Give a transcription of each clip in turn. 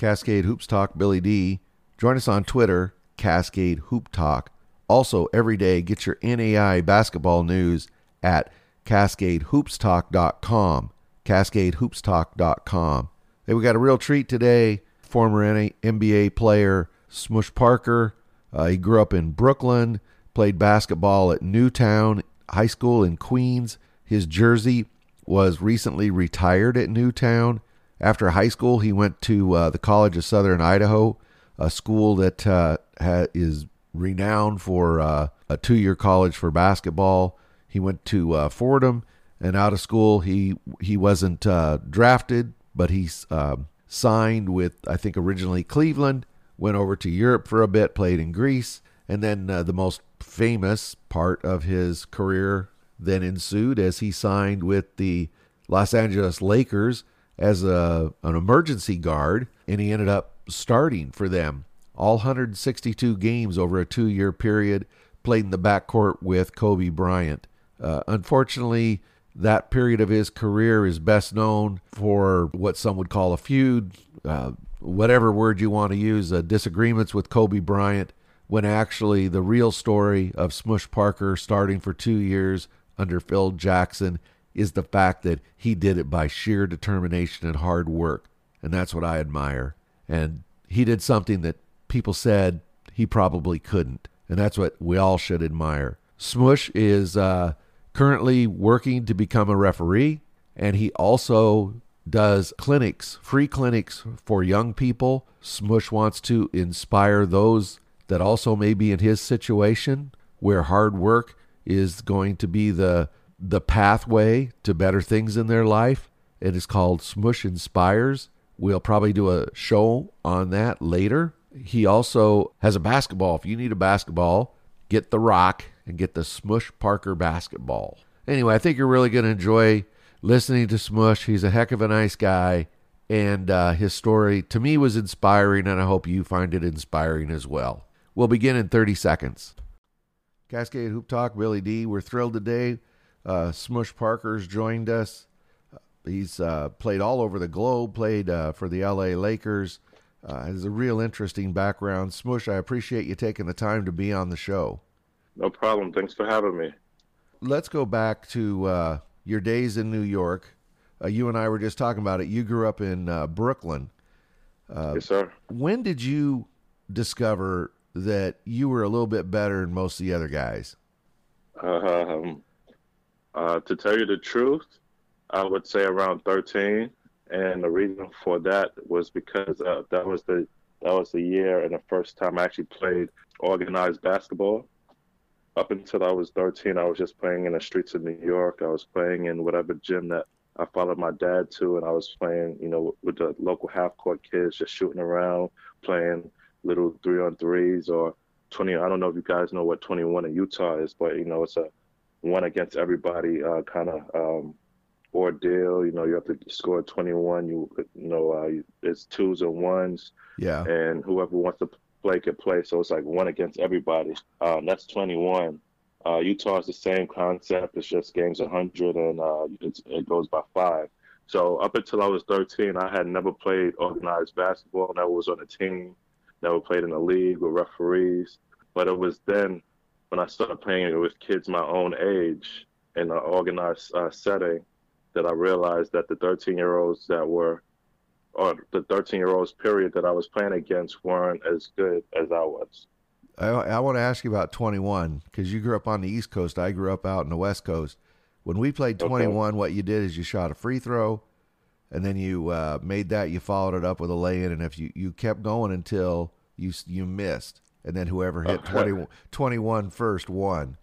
Cascade Hoops Talk, Billy D. Join us on Twitter, Cascade Hoop Talk. Also, every day, get your NAIA basketball news at CascadeHoopsTalk.com. CascadeHoopsTalk.com. Hey, we got a real treat today. Former NBA player Smush Parker. Uh, he grew up in Brooklyn, played basketball at Newtown High School in Queens. His jersey was recently retired at Newtown. After high school, he went to uh, the College of Southern Idaho, a school that uh, ha- is renowned for uh, a two year college for basketball. He went to uh, Fordham, and out of school, he he wasn't uh, drafted, but he uh, signed with I think originally Cleveland. Went over to Europe for a bit, played in Greece, and then the most famous part of his career then ensued as he signed with the Los Angeles Lakers as a an emergency guard, and he ended up starting for them all 162 games over a two-year period. Played in the backcourt with Kobe Bryant. Uh, unfortunately, that period of his career is best known for what some would call a feud, uh, whatever word you want to use, uh, disagreements with Kobe Bryant. When actually the real story of Smush Parker starting for two years under Phil Jackson is the fact that he did it by sheer determination and hard work. And that's what I admire. And he did something that people said he probably couldn't. And that's what we all should admire. Smush is uh, currently working to become a referee, and he also does clinics, free clinics for young people. Smush wants to inspire those that also may be in his situation where hard work is going to be the the pathway to better things in their life. It is called Smush Inspires. We'll probably do a show on that later. He also has a basketball. If you need a basketball, get the rock and get the Smush Parker basketball. Anyway, I think you're really going to enjoy listening to Smush. He's a heck of a nice guy. And uh, his story to me was inspiring, and I hope you find it inspiring as well. We'll begin in 30 seconds. Cascade Hoop Talk, Billy D. We're thrilled today uh, Smush Parker's joined us. He's uh, played all over the globe, played uh, for the LA Lakers. Uh, has a real interesting background. Smush, I appreciate you taking the time to be on the show. No problem. Thanks for having me. Let's go back to uh, your days in New York. Uh, you and I were just talking about it. You grew up in uh, Brooklyn. yes, sir. When did you discover that you were a little bit better than most of the other guys? Um, uh, to tell you the truth, I would say around 13, and the reason for that was because uh, that was the that was the year and the first time I actually played organized basketball. Up until I was 13, I was just playing in the streets of New York. I was playing in whatever gym that I followed my dad to, and I was playing, you know, with the local half court kids, just shooting around, playing little three on threes or 20. I don't know if you guys know what 21 in Utah is, but you know, it's a one against everybody uh, kind of um, ordeal. You know, you have to score 21. You you know, uh, it's twos and ones. Yeah. And whoever wants to play can play. So it's like one against everybody. Um, that's 21. Uh, Utah is the same concept. It's just games 100 and uh, it goes by five. So up until I was 13, I had never played organized basketball. Never was on a team. Never played in a league with referees. But it was then when I started playing with kids my own age in an organized uh, setting that I realized that the 13 year olds that were, or the 13 year olds period that I was playing against weren't as good as I was. I, I want to ask you about 21 because you grew up on the East Coast. I grew up out in the West Coast. When we played 21, okay. what you did is you shot a free throw and then you uh, made that, you followed it up with a lay in. And if you, you kept going until you, you missed and then whoever hit okay. 20, 21 first won.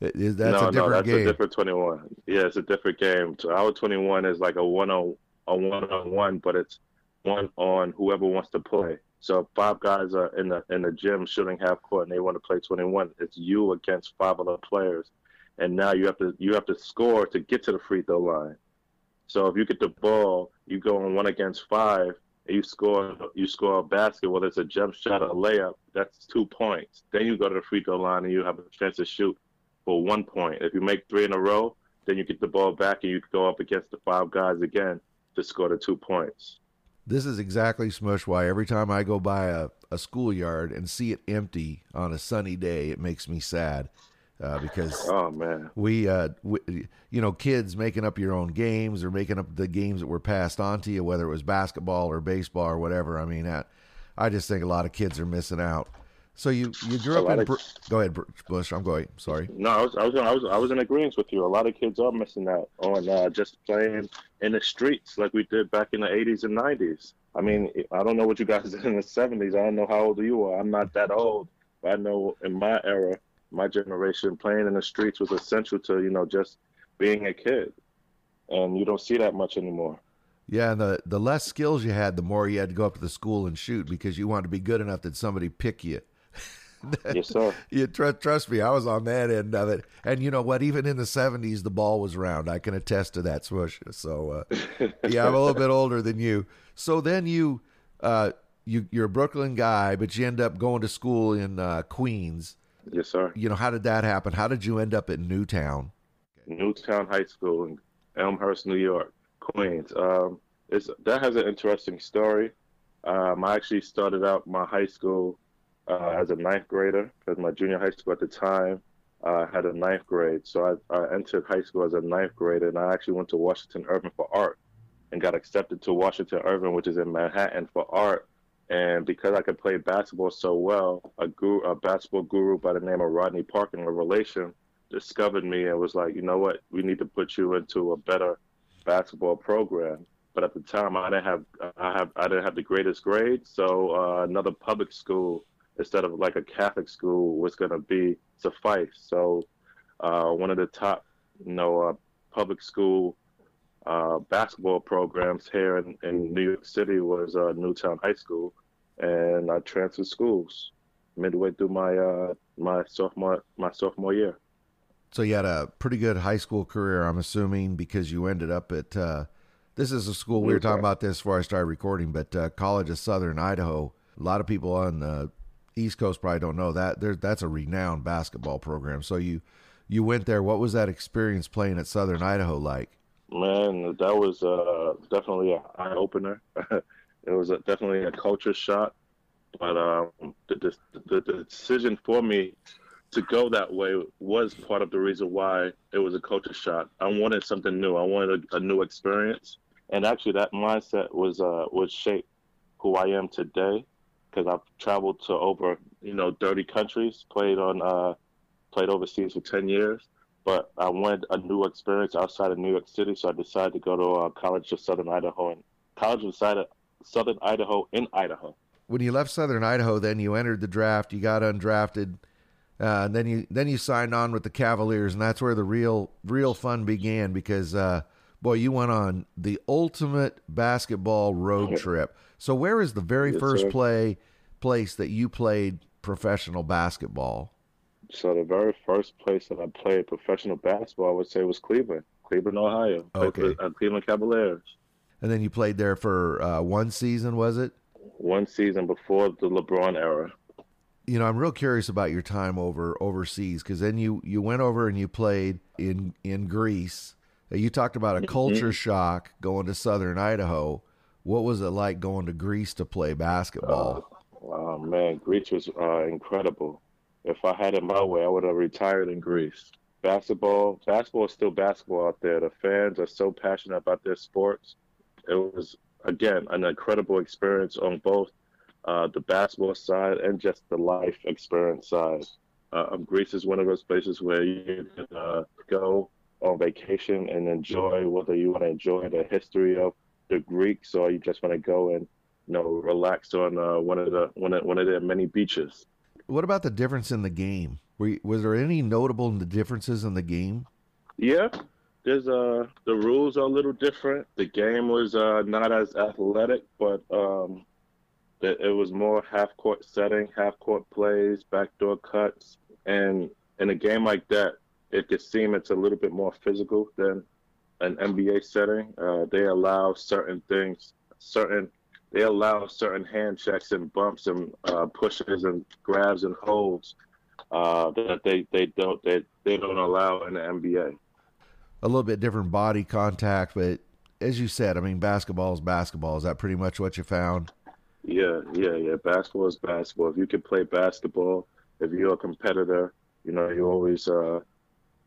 That's no, a different no, that's game? a different twenty-one. Yeah, it's a different game. So our twenty-one is like a one oh, on a one-on-one, but it's one on whoever wants to play. So five guys are in the in the gym shooting half court and they want to play twenty-one. It's you against five other players, and now you have to you have to score to get to the free throw line. So if you get the ball, you go on one against five, you score you score a basket, whether it's a jump shot or a layup, that's two points. Then you go to the free throw line and you have a chance to shoot for one point. If you make three in a row, then you get the ball back and you go up against the five guys again to score the two points. This is exactly Smush why every time I go by a, a schoolyard and see it empty on a sunny day, it makes me sad. Uh, because Oh man. we, uh, we, you know, kids making up your own games or making up the games that were passed on to you, whether it was basketball or baseball or whatever. I mean, that, I just think a lot of kids are missing out. So you you grew A up in. of- Br- go ahead, Bush. I'm going. Sorry. No, I was, I was, I was, I was in agreement with you. A lot of kids are missing out on uh, just playing in the streets like we did back in the '80s and '90s. I mean, I don't know what you guys did in the '70s. I don't know how old you are. I'm not that old, but I know in my era, my generation, playing in the streets was essential to you know just being a kid, and you don't see that much anymore. Yeah, and the the less skills you had, the more you had to go up to the school and shoot because you wanted to be good enough that somebody pick you. Yes, sir. You trust trust me, I was on that end of it. And you know what? Even in the seventies, the ball was round. I can attest to that, Swoosh. So uh, yeah, I'm a little bit older than you. So then you uh, you you're a Brooklyn guy, but you end up going to school in uh, Queens. Yes, sir. You know how did that happen? How did you end up at Newtown? Newtown High School in Elmhurst, New York, Queens. Um, it's that has an interesting story. Um, I actually started out my high school uh, as a ninth grader because my junior high school at the time uh, had a ninth grade. So I, I entered high school as a ninth grader, and I actually went to Washington Irving for art and got accepted to Washington Irving, which is in Manhattan, for art. And because I could play basketball so well, a, guru, a basketball guru by the name of Rodney Parkin, a relation, discovered me and was like, you know what, we need to put you into a better basketball program. But at the time, I didn't have I have I didn't have the greatest grades, so uh, another public school instead of like a Catholic school was going to be suffice. So uh, one of the top, you know, uh, public school uh, basketball programs here in, in New York City was uh, Newtown High School, and I transferred schools midway through my uh, my sophomore my sophomore year. So you had a pretty good high school career, I'm assuming, because you ended up at. Uh, this is a school we were talking about this before I started recording, but uh, College of Southern Idaho. A lot of people on the East Coast probably don't know that. There, that's a renowned basketball program. So you you went there. What was that experience playing at Southern Idaho like? Man, that was uh, definitely an eye opener. it was a, definitely a culture shock, but um, the, the, the decision for me to go that way was part of the reason why it was a culture shock. I wanted something new. I wanted a, a new experience, and actually, that mindset was uh, was shape who I am today because I've traveled to over you know 30 countries, played on uh, played overseas for 10 years but I wanted a new experience outside of New York City, so I decided to go to uh, College of Southern Idaho and College of Southern Idaho in Idaho. When you left Southern Idaho, then you entered the draft. You got undrafted, uh, and then you then you signed on with the Cavaliers, and that's where the real real fun began. Because uh, boy, you went on the ultimate basketball road trip. So where is the very Yes, first sir. play place that you played professional basketball? So the very first place that I played professional basketball, I would say, was Cleveland, Cleveland, Ohio. Okay. for, uh, Cleveland Cavaliers. And then you played there for uh, one season, was it? One season before the LeBron era. you know, I'm real curious about your time over overseas because then you you went over and you played in in Greece. Uh, You talked about a culture shock going to Southern Idaho. What was it like going to Greece to play basketball? Oh man, Greece was uh, incredible. If I had it my way, I would have retired in Greece. Basketball, basketball is still basketball out there. The fans are so passionate about their sports. It was again an incredible experience on both uh, the basketball side and just the life experience side. Uh, um, Greece is one of those places where you can uh, go on vacation and enjoy whether you want to enjoy the history of the Greeks or you just want to go and you know relax on uh, one of the one of, one of their many beaches. What about the difference in the game? Were was there any notable differences in the game? Yeah, there's uh the rules are a little different. The game was uh not as athletic, but um it, it was more half court setting, half court plays, backdoor cuts, and in a game like that, it could seem it's a little bit more physical than an NBA setting. Uh, they allow certain things, certain they allow certain hand checks and bumps and uh, pushes and grabs and holds uh, that they, they don't they, they don't allow in the NBA. A little bit different body contact, but as you said, I mean, basketball is basketball. Is that pretty much what you found? Yeah, yeah, yeah. Basketball is basketball. If you can play basketball, if you're a competitor, you know, you always, uh,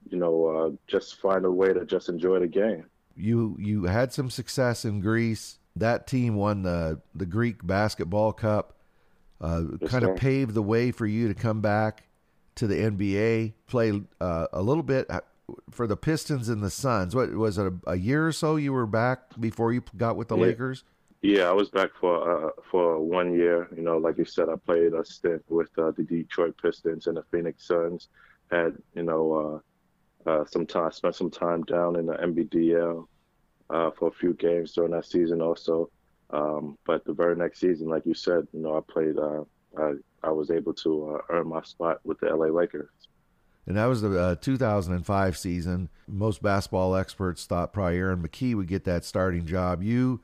you know, uh, just find a way to just enjoy the game. You you had some success in Greece. That team won the the Greek basketball cup. Uh, Yes, kind of paved the way for you to come back to the NBA, play uh, a little bit uh, for the Pistons and the Suns. What was it? A, a year or so you were back before you got with the Yeah. Lakers. Yeah, I was back for uh, for one year. You know, like you said, I played a stint with uh, the Detroit Pistons and the Phoenix Suns. Had you know uh, uh, some time, spent some time down in the NBDL uh, for a few games during that season, also. Um, but the very next season, like you said, you know, I played. Uh, I I was able to uh, earn my spot with the LA Lakers. And that was the uh, 2005 season. Most basketball experts thought probably Aaron McKie would get that starting job. You,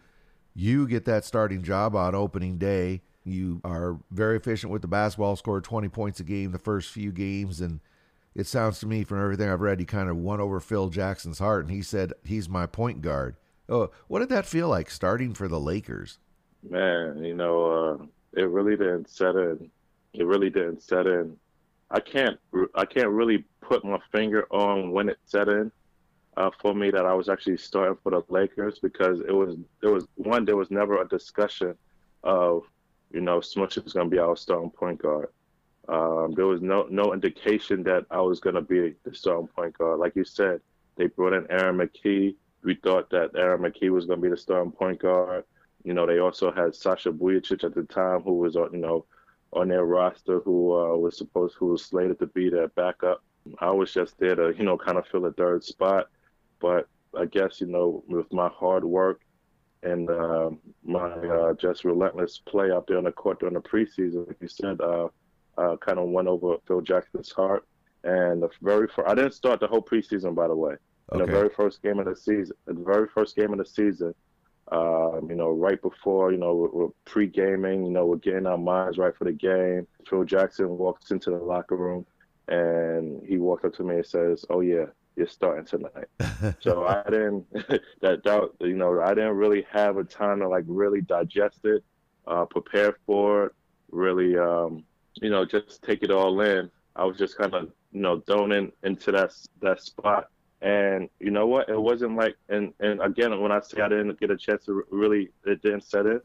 you get that starting job on opening day. You are very efficient with the basketball. Scored 20 points a game the first few games, and it sounds to me from everything I've read, he kind of won over Phil Jackson's heart, and he said he's my point guard. Oh, what did that feel like starting for the Lakers? Man, you know, uh, it really didn't set in. It really didn't set in. I can't, I can't really put my finger on when it set in uh, for me that I was actually starting for the Lakers because it was, there was one, there was never a discussion of, you know, Smush is going to be our starting point guard. Um, there was no no indication that I was going to be the starting point guard. Like you said, they brought in Aaron McKie. We thought that Aaron McKie was going to be the starting point guard. You know, they also had Sasha Vujacic at the time, who was, uh, you know, on their roster, who uh, was supposed, who was slated to be their backup. I was just there to, you know, kind of fill a third spot. But I guess, you know, with my hard work and uh, my uh, just relentless play out there on the court during the preseason, like you said, uh, uh, kind of won over Phil Jackson's heart. And the very first, I didn't start the whole preseason, by the way. In Okay. the very first game of the season, the very first game of the season, um, you know, right before, you know, we're, we're pre-gaming, you know, we're getting our minds right for the game. Phil Jackson walks into the locker room, and he walked up to me and says, "Oh yeah, you're starting tonight." so I didn't that that you know I didn't really have a time to like really digest it, uh, prepare for it, really, um, you know, just take it all in. I was just kind of you know thrown in into that that spot. And you know what? It wasn't like, and and again, when I say I didn't get a chance to really, it didn't set in.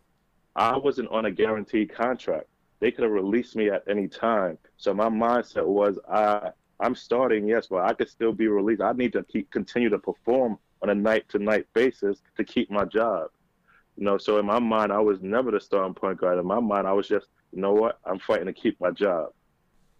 I wasn't on a guaranteed contract. They could have released me at any time. So my mindset was, I I'm starting, yes, but I could still be released. I need to keep continue to perform on a night to night basis to keep my job. You know, so in my mind, I was never the starting point guard. In my mind, I was just, you know what? I'm fighting to keep my job.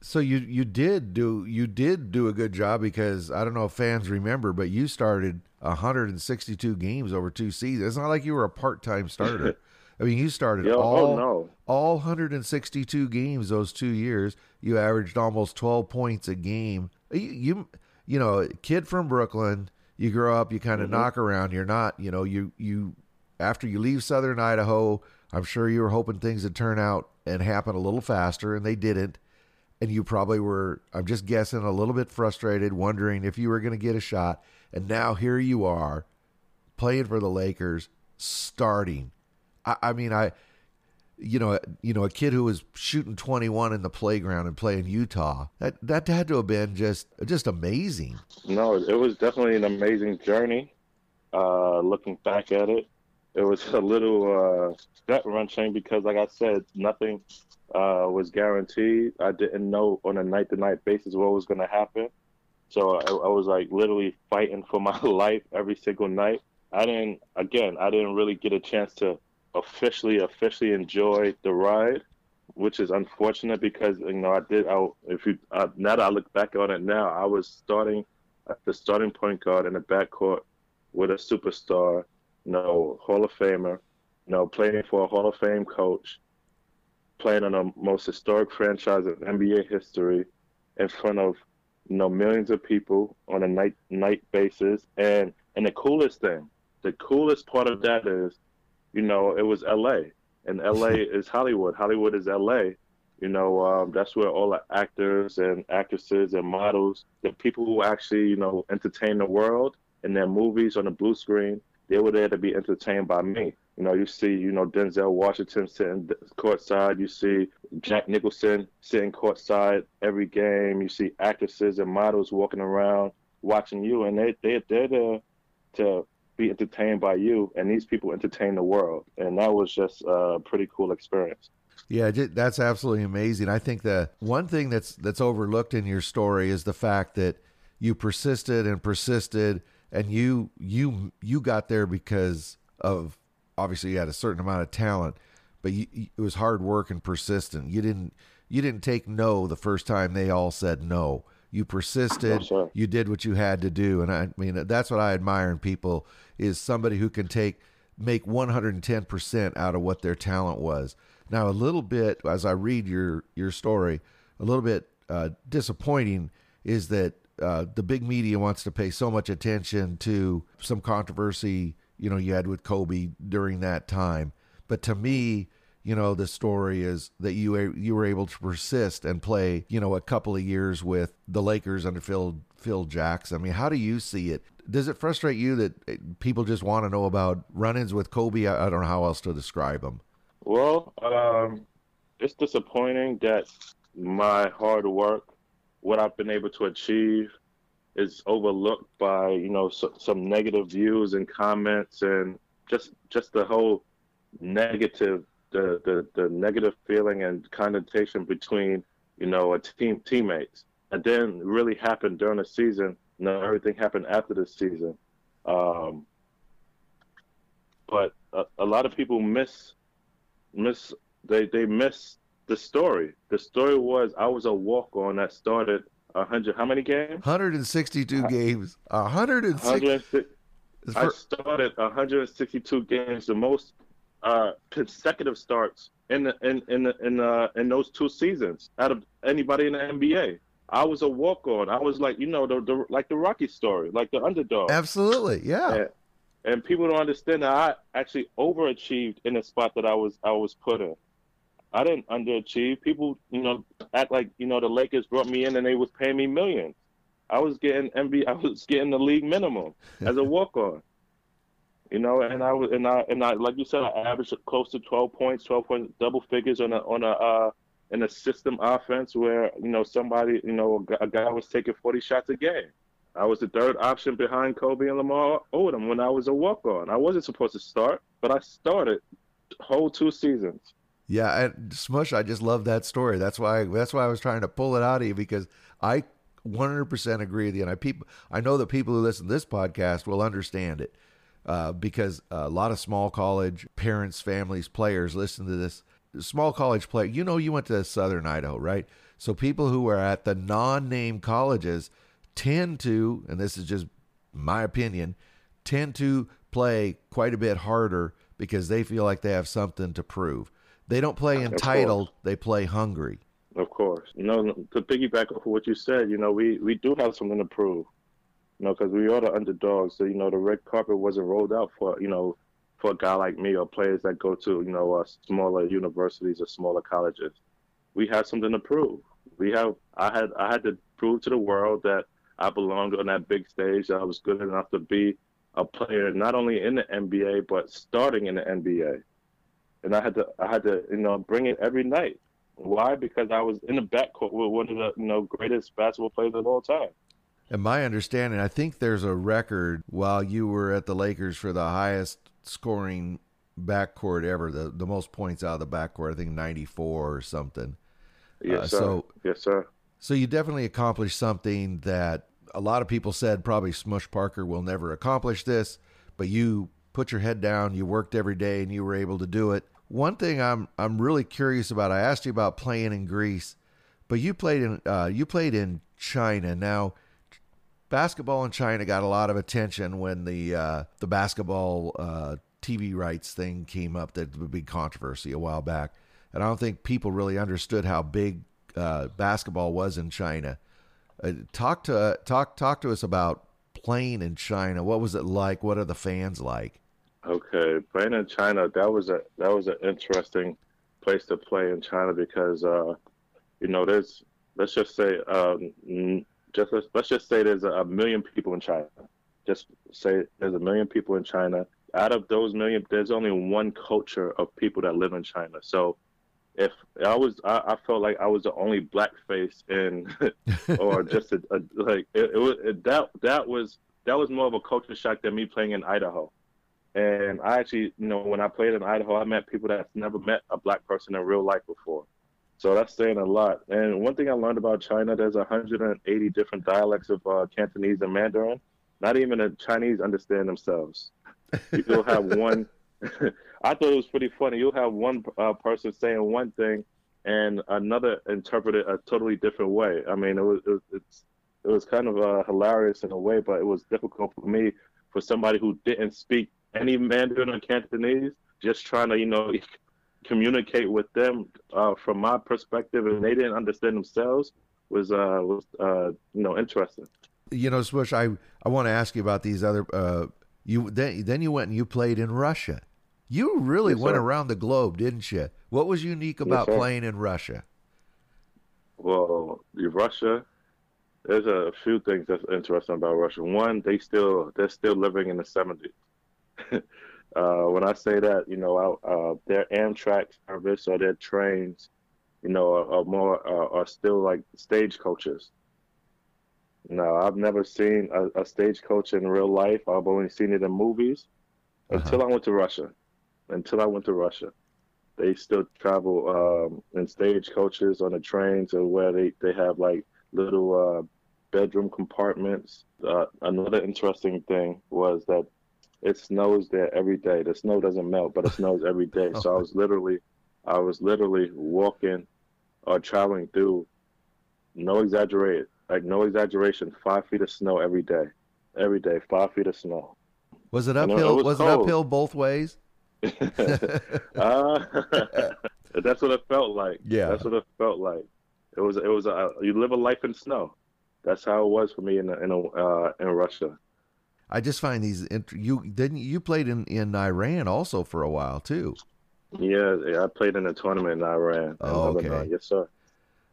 So you you did do you did do a good job because I don't know if fans remember, but you started 162 games over two seasons. It's not like you were a part time starter. I mean, you started Yo, oh, all oh no, all 162 games those two years. You averaged almost 12 points a game. You you, you know, kid from Brooklyn. You grow up, you kind of mm-hmm. knock around. You're not, you know, you you after you leave Southern Idaho. I'm sure you were hoping things would turn out and happen a little faster, and they didn't. And you probably were i'm just guessing a little bit frustrated wondering if you were going to get a shot. And now here you are playing for the lakers starting. I, I mean i you know you know a kid who was shooting 21 in the playground and playing utah that that had to have been just just amazing. No, it was definitely an amazing journey. Uh, looking back at it, it was a little uh, gut wrenching because, like I said, nothing uh, was guaranteed. I didn't know on a night to night basis what was going to happen. So I, I was like literally fighting for my life every single night. I didn't, again, I didn't really get a chance to officially, officially enjoy the ride, which is unfortunate because, you know, I did, I, if you, uh, now that I look back on it now, I was starting at the starting point guard in the backcourt with a superstar, know, Hall of Famer, no playing for a Hall of Fame coach, playing on the most historic franchise in NBA history in front of, you know, millions of people on a night night basis. And and the coolest thing, the coolest part of that is, you know, it was LA. And LA is Hollywood. Hollywood is LA. You know, um, that's where all the actors and actresses and models, the people who actually, you know, entertain the world in their movies on the blue screen, they were there to be entertained by me. You know, you see, you know, Denzel Washington sitting courtside. You see Jack Nicholson sitting courtside every game. You see actresses and models walking around watching you, and they they they're there to be entertained by you, and these people entertain the world, and that was just a pretty cool experience. Yeah, that's absolutely amazing. I think the one thing that's that's overlooked in your story is the fact that you persisted and persisted, and you you you got there because of obviously you had a certain amount of talent, but you, it was hard work and persistent. You didn't you didn't take no the first time they all said no. You persisted. Yes, you did what you had to do, and I mean that's what I admire in people is somebody who can take make 110% out of what their talent was. Now, a little bit as I read your your story, a little bit uh, disappointing is that uh, the big media wants to pay so much attention to some controversy you know you had with Kobe during that time. But to me, you know, the story is that you were, you were able to persist and play, you know, a couple of years with the Lakers under Phil Phil Jackson. I mean, how do you see it? Does it frustrate you that eh, people just want to know about run-ins with Kobe? I, I don't know how else to describe them. Well, um, it's disappointing that my hard work, what I've been able to achieve, is overlooked by you know so, some negative views and comments and just just the whole negative the, the the negative feeling and connotation between you know a team teammates. And then really happened during the season. You know everything happened after the season. Um, but a, a lot of people miss miss they they miss the story the story was i was a walk on that started 100 how many games 162 uh, games 160 I started 162 games, the most uh, consecutive starts in the, in in the, in uh, in those two seasons out of anybody in the NBA. I was a walk on. I was like, you know, the, the like the Rocky story, like the underdog. Absolutely, yeah. And, and people don't understand that I actually overachieved in the spot that I was I was put in. I didn't underachieve. People, you know, act like you know the Lakers brought me in and they was paying me millions. I was getting NBA. I was getting the league minimum as a walk on. You know, and I was and I and I like you said, I averaged close to twelve points, twelve points, point double figures on a on a uh, in a system offense where you know somebody you know a guy was taking forty shots a game. I was the third option behind Kobe and Lamar Odom when I was a walk on. I wasn't supposed to start, but I started whole two seasons. Yeah, and Smush, I just love that story. That's why that's why I was trying to pull it out of you because I 100% agree with you. And I people I know that people who listen to this podcast will understand it uh, because a lot of small college parents, families, players listen to this. Small college player, you know, you went to Southern Idaho, right? So people who are at the non-name colleges tend to, and this is just my opinion, tend to play quite a bit harder because they feel like they have something to prove. They don't play entitled; they play hungry. Of course, you know, to piggyback off of what you said, you know, we we do have something to prove you know, because we are the underdogs. So you know, the red carpet wasn't rolled out for you know for a guy like me or players that go to you know uh, smaller universities or smaller colleges. We had something to prove. We have. I had. I had to prove to the world that I belonged on that big stage. That I was good enough to be a player, not only in the NBA but starting in the NBA. And I had to. I had to. You know, bring it every night. Why? Because I was in the backcourt with one of the you know greatest basketball players of all time. And my understanding, I think there's a record while you were at the Lakers for the highest scoring backcourt ever, the, the most points out of the backcourt, I think 94 or something. Yes, uh, sir. So, yes, sir. So you definitely accomplished something that a lot of people said probably Smush Parker will never accomplish this, but you put your head down, you worked every day, and you were able to do it. One thing I'm I'm really curious about. I asked you about playing in Greece, but you played in uh, you played in China. Now, basketball in China got a lot of attention when the uh, the basketball uh, TV rights thing came up. That a big controversy a while back, and I don't think people really understood how big uh, basketball was in China. Uh, talk to talk talk to us about playing in China. What was it like? What are the fans like? Okay, playing in China that was a that was an interesting place to play in China because uh, you know there's let's just say um, just let's, just say there's a million people in China. Just say there's a million people in China. out of those million, there's only one culture of people that live in China. So if I was, I, I felt like I was the only black face in, or just a, a like it, it was it, that that was that was more of a culture shock than me playing in Idaho. And I actually, you know, when I played in Idaho, I met people that never met a black person in real life before. So that's saying a lot. And one thing I learned about China, there's 180 different dialects of uh, Cantonese and Mandarin. Not even the Chinese understand themselves. You'll have one. I thought it was pretty funny. You'll have one uh, person saying one thing, and another interpret it a totally different way. I mean, it was it, it's it was kind of uh, hilarious in a way, but it was difficult for me for somebody who didn't speak any Mandarin or Cantonese, just trying to you know communicate with them uh, from my perspective, and they didn't understand themselves was uh, was uh, you know interesting. You know, Swish, I I want to ask you about these other. Uh, you then then you went and you played in Russia. You really Yes, went sir. around the globe, didn't you? What was unique about sir. playing in Russia? Well, Russia, there's a few things that's interesting about Russia. One, they still they're still living in the '70s. uh, when I say that, you know, uh, their Amtrak service or their trains, you know, are, are more uh, are still like stage coaches. No, I've never seen a, a stagecoach in real life. I've only seen it in movies. Uh-huh. Until I went to Russia. Until I went to Russia they still travel um, in stage coaches on the trains or where they, they have like little uh, bedroom compartments. Uh, another interesting thing was that it snows there every day. The snow doesn't melt, but it snows every day. So I was literally, I was literally walking or traveling through, no exaggerate, like no exaggeration, five feet of snow every day, every day, five feet of snow. Was it know, it uphill? was was it uphill both ways? uh, that's what it felt like. Yeah. that's what it felt like. It was it was a, you live a life in snow. That's how it was for me in in uh, in Russia. I just find these. You didn't you played in in Iran also for a while too. Yeah, I played in a tournament in Iran. in Oh, okay. Lebanon. Yes, sir.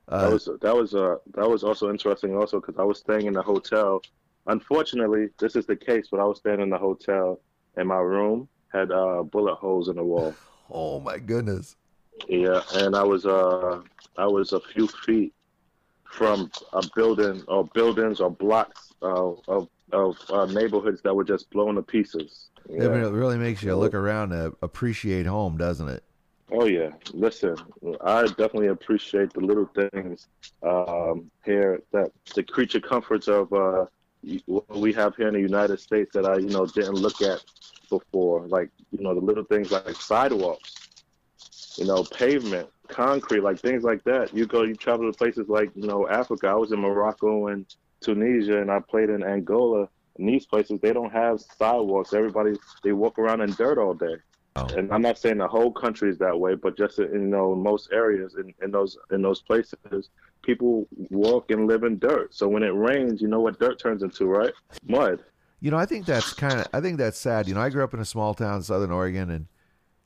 Uh, that was that was uh that was also interesting also because I was staying in the hotel. Unfortunately, this is the case, but I was staying in the hotel in my room had uh bullet holes in the wall. oh my goodness. Yeah, and I was uh I was a few feet from a building or buildings or blocks uh, of of uh, neighborhoods that were just blown to pieces. I mean, it really makes you look around and appreciate home, doesn't it? Oh yeah. Listen, I definitely appreciate the little things um, here that the creature comforts of uh, what we have here in the United States that I you know didn't look at before. Like you know the little things like sidewalks, you know pavement, concrete, like things like that. You go, you travel to places like you know Africa. I was in Morocco and Tunisia, and I played in Angola. In these places, they don't have sidewalks. Everybody they walk around in dirt all day. Oh. And I'm not saying the whole country is that way, but just in you know most areas in, in those in those places, people walk and live in dirt. So when it rains, you know what dirt turns into, right? Mud. You know, I think that's kind of I think that's sad. You know, I grew up in a small town in Southern Oregon, and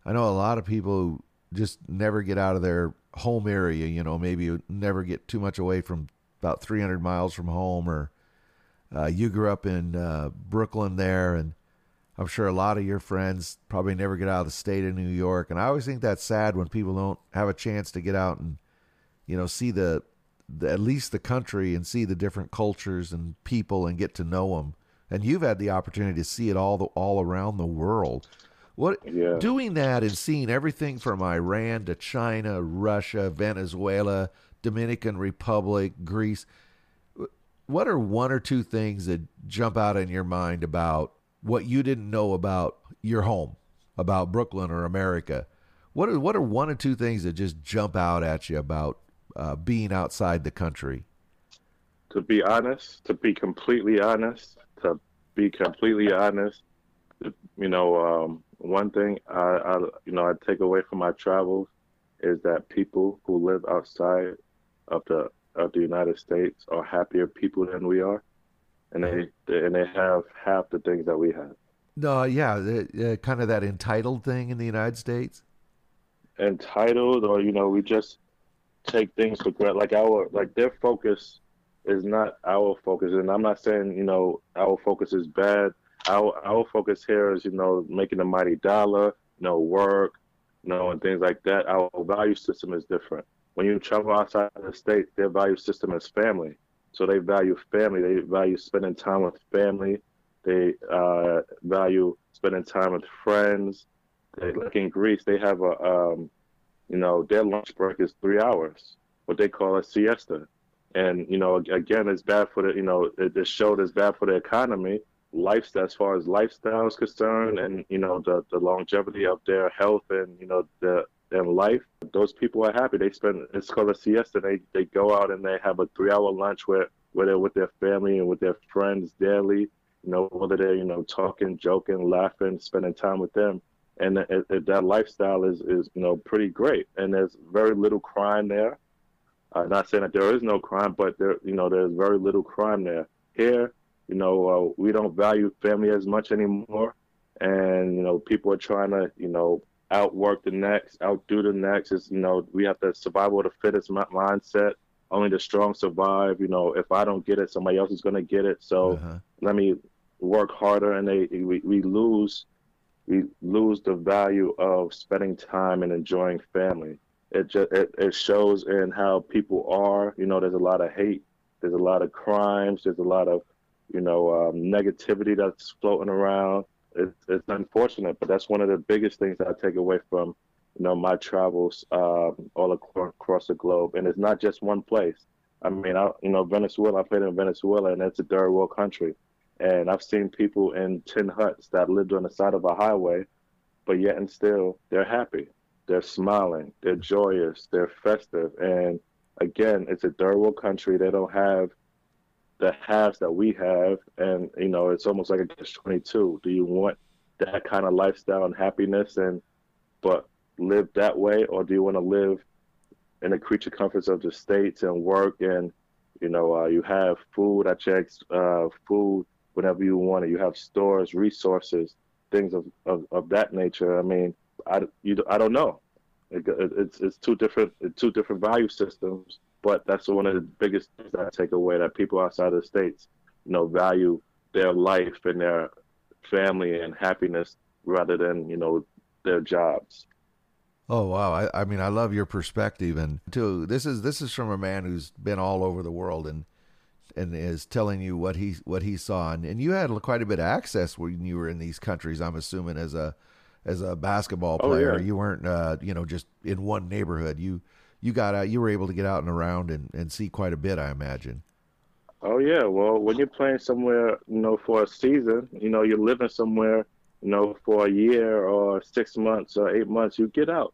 I know a lot of people who just never get out of their home area. You know, maybe never get too much away from about 300 miles from home. Or uh, you grew up in uh, Brooklyn there, and I'm sure a lot of your friends probably never get out of the state of New York. And I always think that's sad when people don't have a chance to get out and you know see the, the at least the country and see the different cultures and people and get to know them. And you've had the opportunity to see it all the, all around the world. What Yeah. doing that and seeing everything from Iran to China, Russia, Venezuela, Dominican Republic, Greece. What are one or two things that jump out in your mind about what you didn't know about your home, about Brooklyn or America? What are what are one or two things that just jump out at you about uh, being outside the country? To be honest, to be completely honest, to be completely honest, you know, um, one thing I, I you know I take away from my travels is that people who live outside of the of the United States are happier people than we are, and they and they have half the things that we have. No, yeah, the, uh, kind of that entitled thing in the United States. entitled or you know we just take things for granted like our like their focus is not our focus and i'm not saying you know our focus is bad our our focus here is you know making a mighty dollar, you know work, you know and things like that. Our value system is different. When you travel outside of the state, their value system is family. So they value family. They value spending time with family. They uh, value spending time with friends. They, like in Greece, they have a, um, you know, their lunch break is three hours, what they call a siesta. And you know, again, it's bad for the, you know, it, it showed it's bad for the economy, lifestyle as far as lifestyle is concerned, and you know, the the longevity of their health and you know the in life. Those people are happy. They spend it's called a siesta. They they go out and they have a three hour lunch where where they're with their family and with their friends daily you know, whether they're, you know, talking, joking, laughing, spending time with them. And it, it, that lifestyle is, is, you know, pretty great. And there's very little crime there. Uh, not saying that there is no crime, but there, you know, there's very little crime there. Here, you know, uh, we don't value family as much anymore. And, you know, people are trying to, you know, outwork the next, outdo the next. Is you know, we have the survival of the fittest mindset. Only the strong survive. You know, if I don't get it, somebody else is going to get it. So uh-huh. let me work harder and they we, we lose we lose the value of spending time and enjoying family. It just it, it shows in how people are. You know, there's a lot of hate, there's a lot of crimes, there's a lot of you know um, negativity that's floating around. It's, it's unfortunate, but that's one of the biggest things I take away from you know my travels um, all across the globe. And it's not just one place. I mean, I you know Venezuela. I played in Venezuela, and it's a third world country. And I've seen people in tin huts that lived on the side of a highway, but yet and still they're happy. They're smiling. They're joyous. They're festive. And again, it's a third world country. They don't have the haves that we have. And, you know, it's almost like a catch 22. Do you want that kind of lifestyle and happiness and, but live that way? Or do you want to live in the creature comforts of the States and work and, you know, uh, you have food at your uh, food whenever you want it. You have stores, resources, things of, of, of that nature. I mean, I, you, I don't know. It, it, it's it's two different two different value systems, but that's one of the biggest things I take away that people outside of the states, you know, value their life and their family and happiness rather than you know their jobs. Oh wow! I, I mean, I love your perspective, and too. This is this is from a man who's been all over the world, and and is telling you what he what he saw, and, and you had quite a bit of access when you were in these countries. I'm assuming as a as a basketball player, oh, yeah. you weren't uh, you know just in one neighborhood. You you got out, you were able to get out and around and, and see quite a bit. I imagine. Oh yeah, well when you're playing somewhere, you know, for a season, you know, you're living somewhere, you know, for a year or six months or eight months, you get out.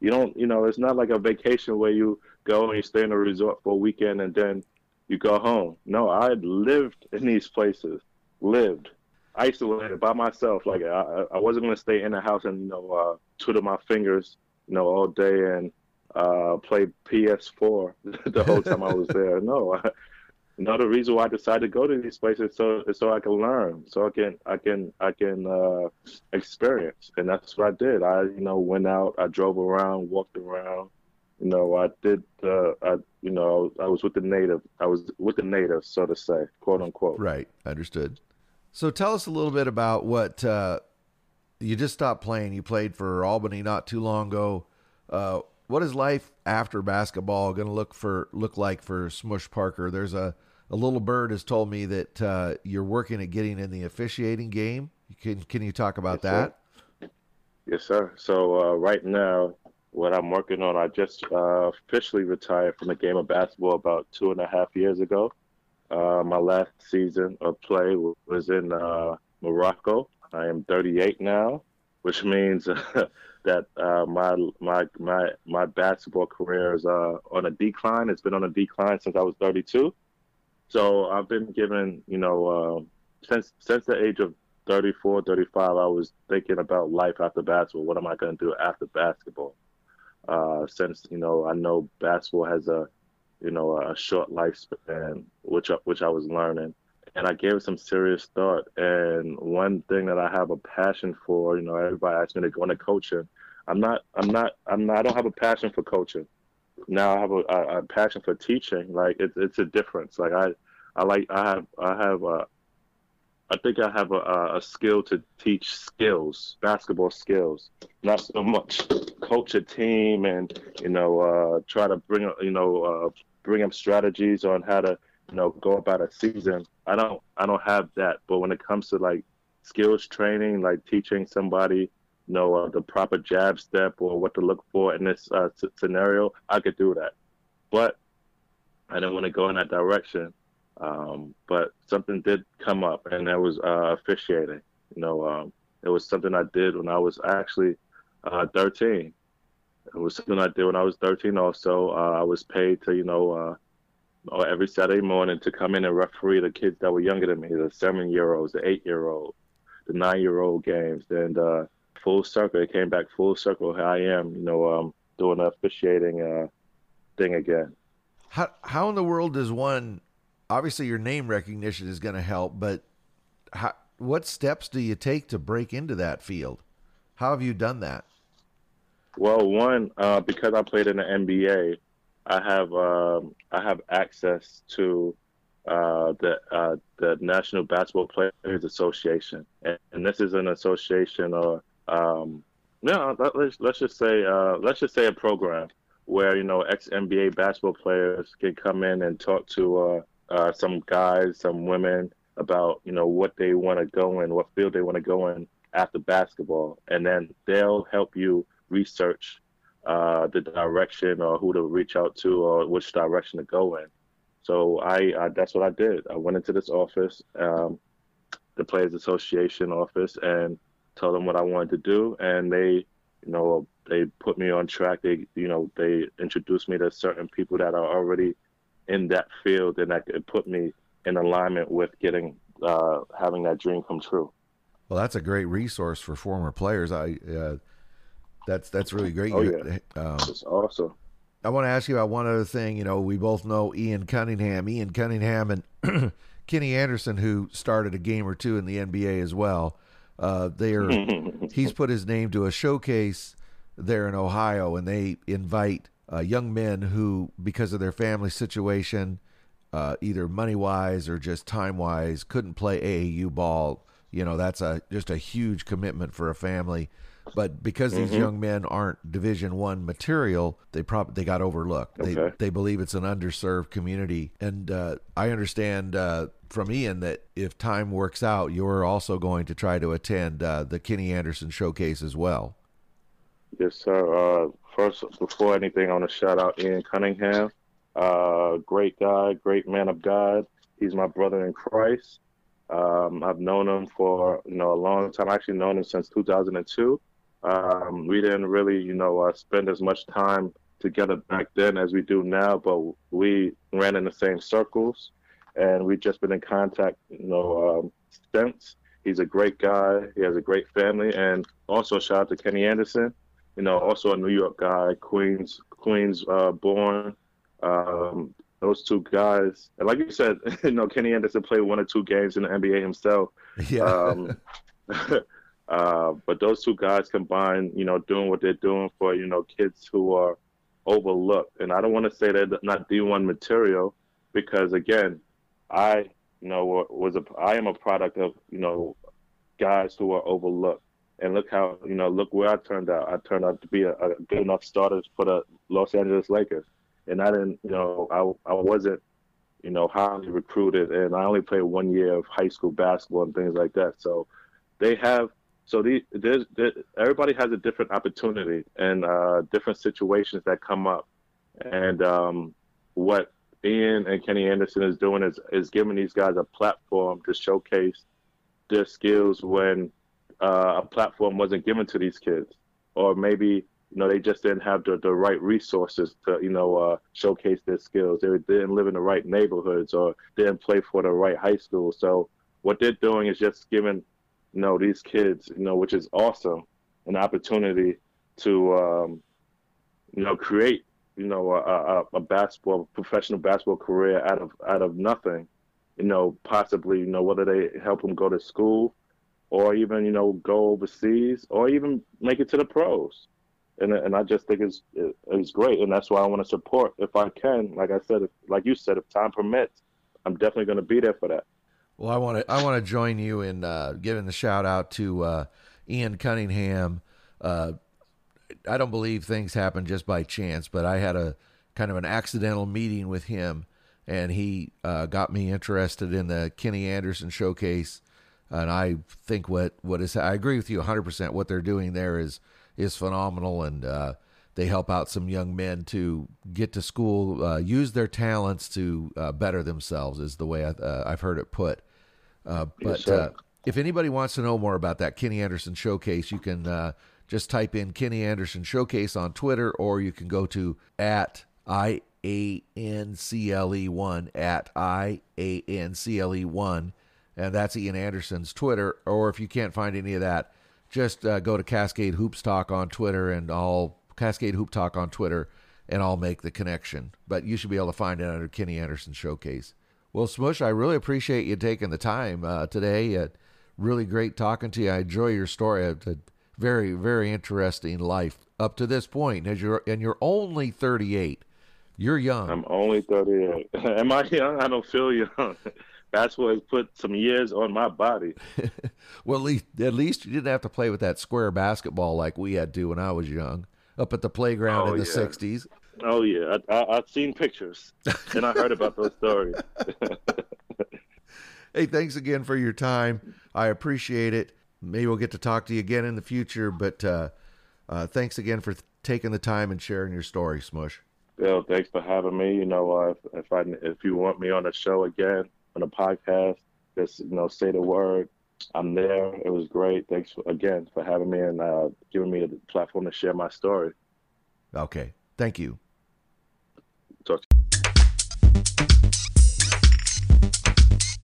You don't, you know, it's not like a vacation where you go and you stay in a resort for a weekend and then you go home. No, I lived in these places, lived, isolated by myself. Like I, I wasn't gonna stay in the house and you know uh, twiddle my fingers, you know, all day and uh, play PS4 the whole time I was there. No, I, another reason why I decided to go to these places so so I can learn, so I can I can I can uh, experience, and that's what I did. I you know went out, I drove around, walked around, you know, I did. Uh, I you know, I was with the native. I was with the natives, so to say, quote unquote. Right. Understood. So tell us a little bit about what uh, you just stopped playing. You played for Albany not too long ago. Uh, what is life after basketball going to look for look like for Smush Parker? There's a a little bird has told me that uh, you're working at getting in the officiating game. Can can you talk about yes, that? Sir. Yes, sir. So uh, right now, what I'm working on. I just uh, officially retired from the game of basketball about two and a half years ago. Uh, my last season of play was in uh, Morocco. I am 38 now, which means that uh, my my my my basketball career is uh, on a decline. It's been on a decline since I was 32. So I've been given, you know, uh, since since the age of 34, 35, I was thinking about life after basketball. What am I going to do after basketball? since you know I know basketball has a you know a short lifespan, which which I was learning, and I gave it some serious thought. And one thing that I have a passion for, you know, everybody asks me to go into coaching. I'm not, I'm not, I'm not. I don't have a passion for coaching. Now I have a, a, a passion for teaching. Like it's it's a difference. Like I, I like I have I have a I think I have a, a skill to teach skills, basketball skills, not so much coach a team and you know uh, try to bring you know uh, bring up strategies on how to you know go about a season. I don't I don't have that. But when it comes to like skills training, like teaching somebody you know uh, the proper jab step or what to look for in this uh, scenario, I could do that. But I didn't want to go in that direction. Um, but something did come up, and that was uh, officiating. You know, um, it was something I did when I was actually uh, 13. It was something I did when I was 13. Also, uh, I was paid to, you know, uh, every Saturday morning to come in and referee the kids that were younger than me, the seven-year-olds, the eight-year-old, the nine-year-old games. And uh, full circle, it came back full circle. Here I am, you know, um, doing the officiating uh, thing again. How how in the world does one obviously your name recognition is going to help, but how, what steps do you take to break into that field? How have you done that? Well, one uh, because I played in the NBA, I have um, I have access to uh, the uh, the National Basketball Players Association, and, and this is an association or um, no, let's let's just say uh, let's just say a program where you know ex NBA basketball players can come in and talk to uh, uh, some guys, some women about you know what they want to go in, what field they want to go in after basketball, and then they'll help you research uh, the direction or who to reach out to or which direction to go in. So I, I that's what I did. I went into this office, um, the Players Association office, and told them what I wanted to do, and they, you know, they put me on track. They, you know, they introduced me to certain people that are already in that field, and that could put me in alignment with getting uh, having that dream come true. Well, that's a great resource for former players. I uh, that's that's really great. Oh yeah, um, it's awesome. I want to ask you about one other thing. You know, we both know Ian Cunningham, Ian Cunningham, and Kenny Anderson, who started a game or two in the NBA as well. Uh, they are. he's put his name to a showcase there in Ohio, and they invite uh, young men who, because of their family situation, uh, either money wise or just time wise, couldn't play AAU ball. You know, that's a just a huge commitment for a family. But because mm-hmm. these young men aren't Division One material, they probably they got overlooked. Okay. They they believe it's an underserved community, and uh, I understand uh, from Ian that if time works out, you're also going to try to attend uh, the Kenny Anderson Showcase as well. Yes, sir. Uh, first, before anything, I want to shout out Ian Cunningham. Uh, great guy, great man of God. He's my brother in Christ. Um, I've known him for you know a long time. I actually known him since 2002. Um, we didn't really, you know, uh, spend as much time together back then as we do now, but we ran in the same circles, and we've just been in contact, you know, um, since. He's a great guy. He has a great family, and also shout out to Kenny Anderson you know, also a New York guy, Queens, Queens uh, born. Um, those two guys, and like you said, you know, Kenny Anderson played one or two games in the NBA himself. Yeah. Um, uh, but those two guys combined, you know, doing what they're doing for you know kids who are overlooked, and I don't want to say they're not D1 material, because again, I you know was a I am a product of you know guys who are overlooked and look how you know look where I turned out. I turned out to be a, a good enough starter for the Los Angeles Lakers, and I didn't you know I I wasn't you know highly recruited, and I only played one year of high school basketball and things like that. So they have so these there's, everybody has a different opportunity and uh, different situations that come up, and um, what Ian and Kenny Anderson is doing is is giving these guys a platform to showcase their skills when uh, a platform wasn't given to these kids, or maybe you know they just didn't have the, the right resources to you know uh, showcase their skills. They didn't live in the right neighborhoods or didn't play for the right high school. So what they're doing is just giving you know these kids you know which is awesome an opportunity to um, you know create you know a, a, a basketball professional basketball career out of out of nothing you know possibly you know whether they help them go to school or even you know go overseas or even make it to the pros. And and I just think it's it's great and that's why I want to support if I can like I said if, like you said if time permits I'm definitely going to be there for that Well, I want to I want to join you in uh, giving the shout out to uh, Ian Cunningham. Uh, I don't believe things happen just by chance, but I had a kind of an accidental meeting with him, and he uh, got me interested in the Kenny Anderson showcase. And I think what what is I agree with you 100. percent What they're doing there is is phenomenal, and uh, they help out some young men to get to school, uh, use their talents to better themselves. Is the way I, have heard it put. Uh, but yes, if anybody wants to know more about that Kenny Anderson showcase, you can just type in Kenny Anderson Showcase on Twitter, or you can go to at I A N C L E 1, at I A N C L E 1, and that's Ian Anderson's Twitter. Or if you can't find any of that, just uh, go to Cascade Hoops Talk on Twitter, and I'll Cascade Hoop Talk on Twitter, and I'll make the connection. But you should be able to find it under Kenny Anderson Showcase. Well, Smush, I really appreciate you taking the time uh, today. Uh, really great talking to you. I enjoy your story. A very, very interesting life up to this point. As you're and you're only 38. You're young. I'm only 38. Am I young? I don't feel young. That's what has put some years on my body. well, at least, at least you didn't have to play with that square basketball like we had to when I was young, up at the playground oh, in the yeah. 60s. Oh yeah, I, I, I've seen pictures and I heard about those stories. hey, thanks again for your time. I appreciate it maybe we'll get to talk to you again in the future. But uh, uh, thanks again for th- taking the time and sharing your story, Smush. Bill, thanks for having me. You know, uh, if, if I if you want me on the show again on a podcast, just you know, say the word. I'm there. It was great. Thanks for, again for having me and uh, giving me a platform to share my story. Okay. Thank you.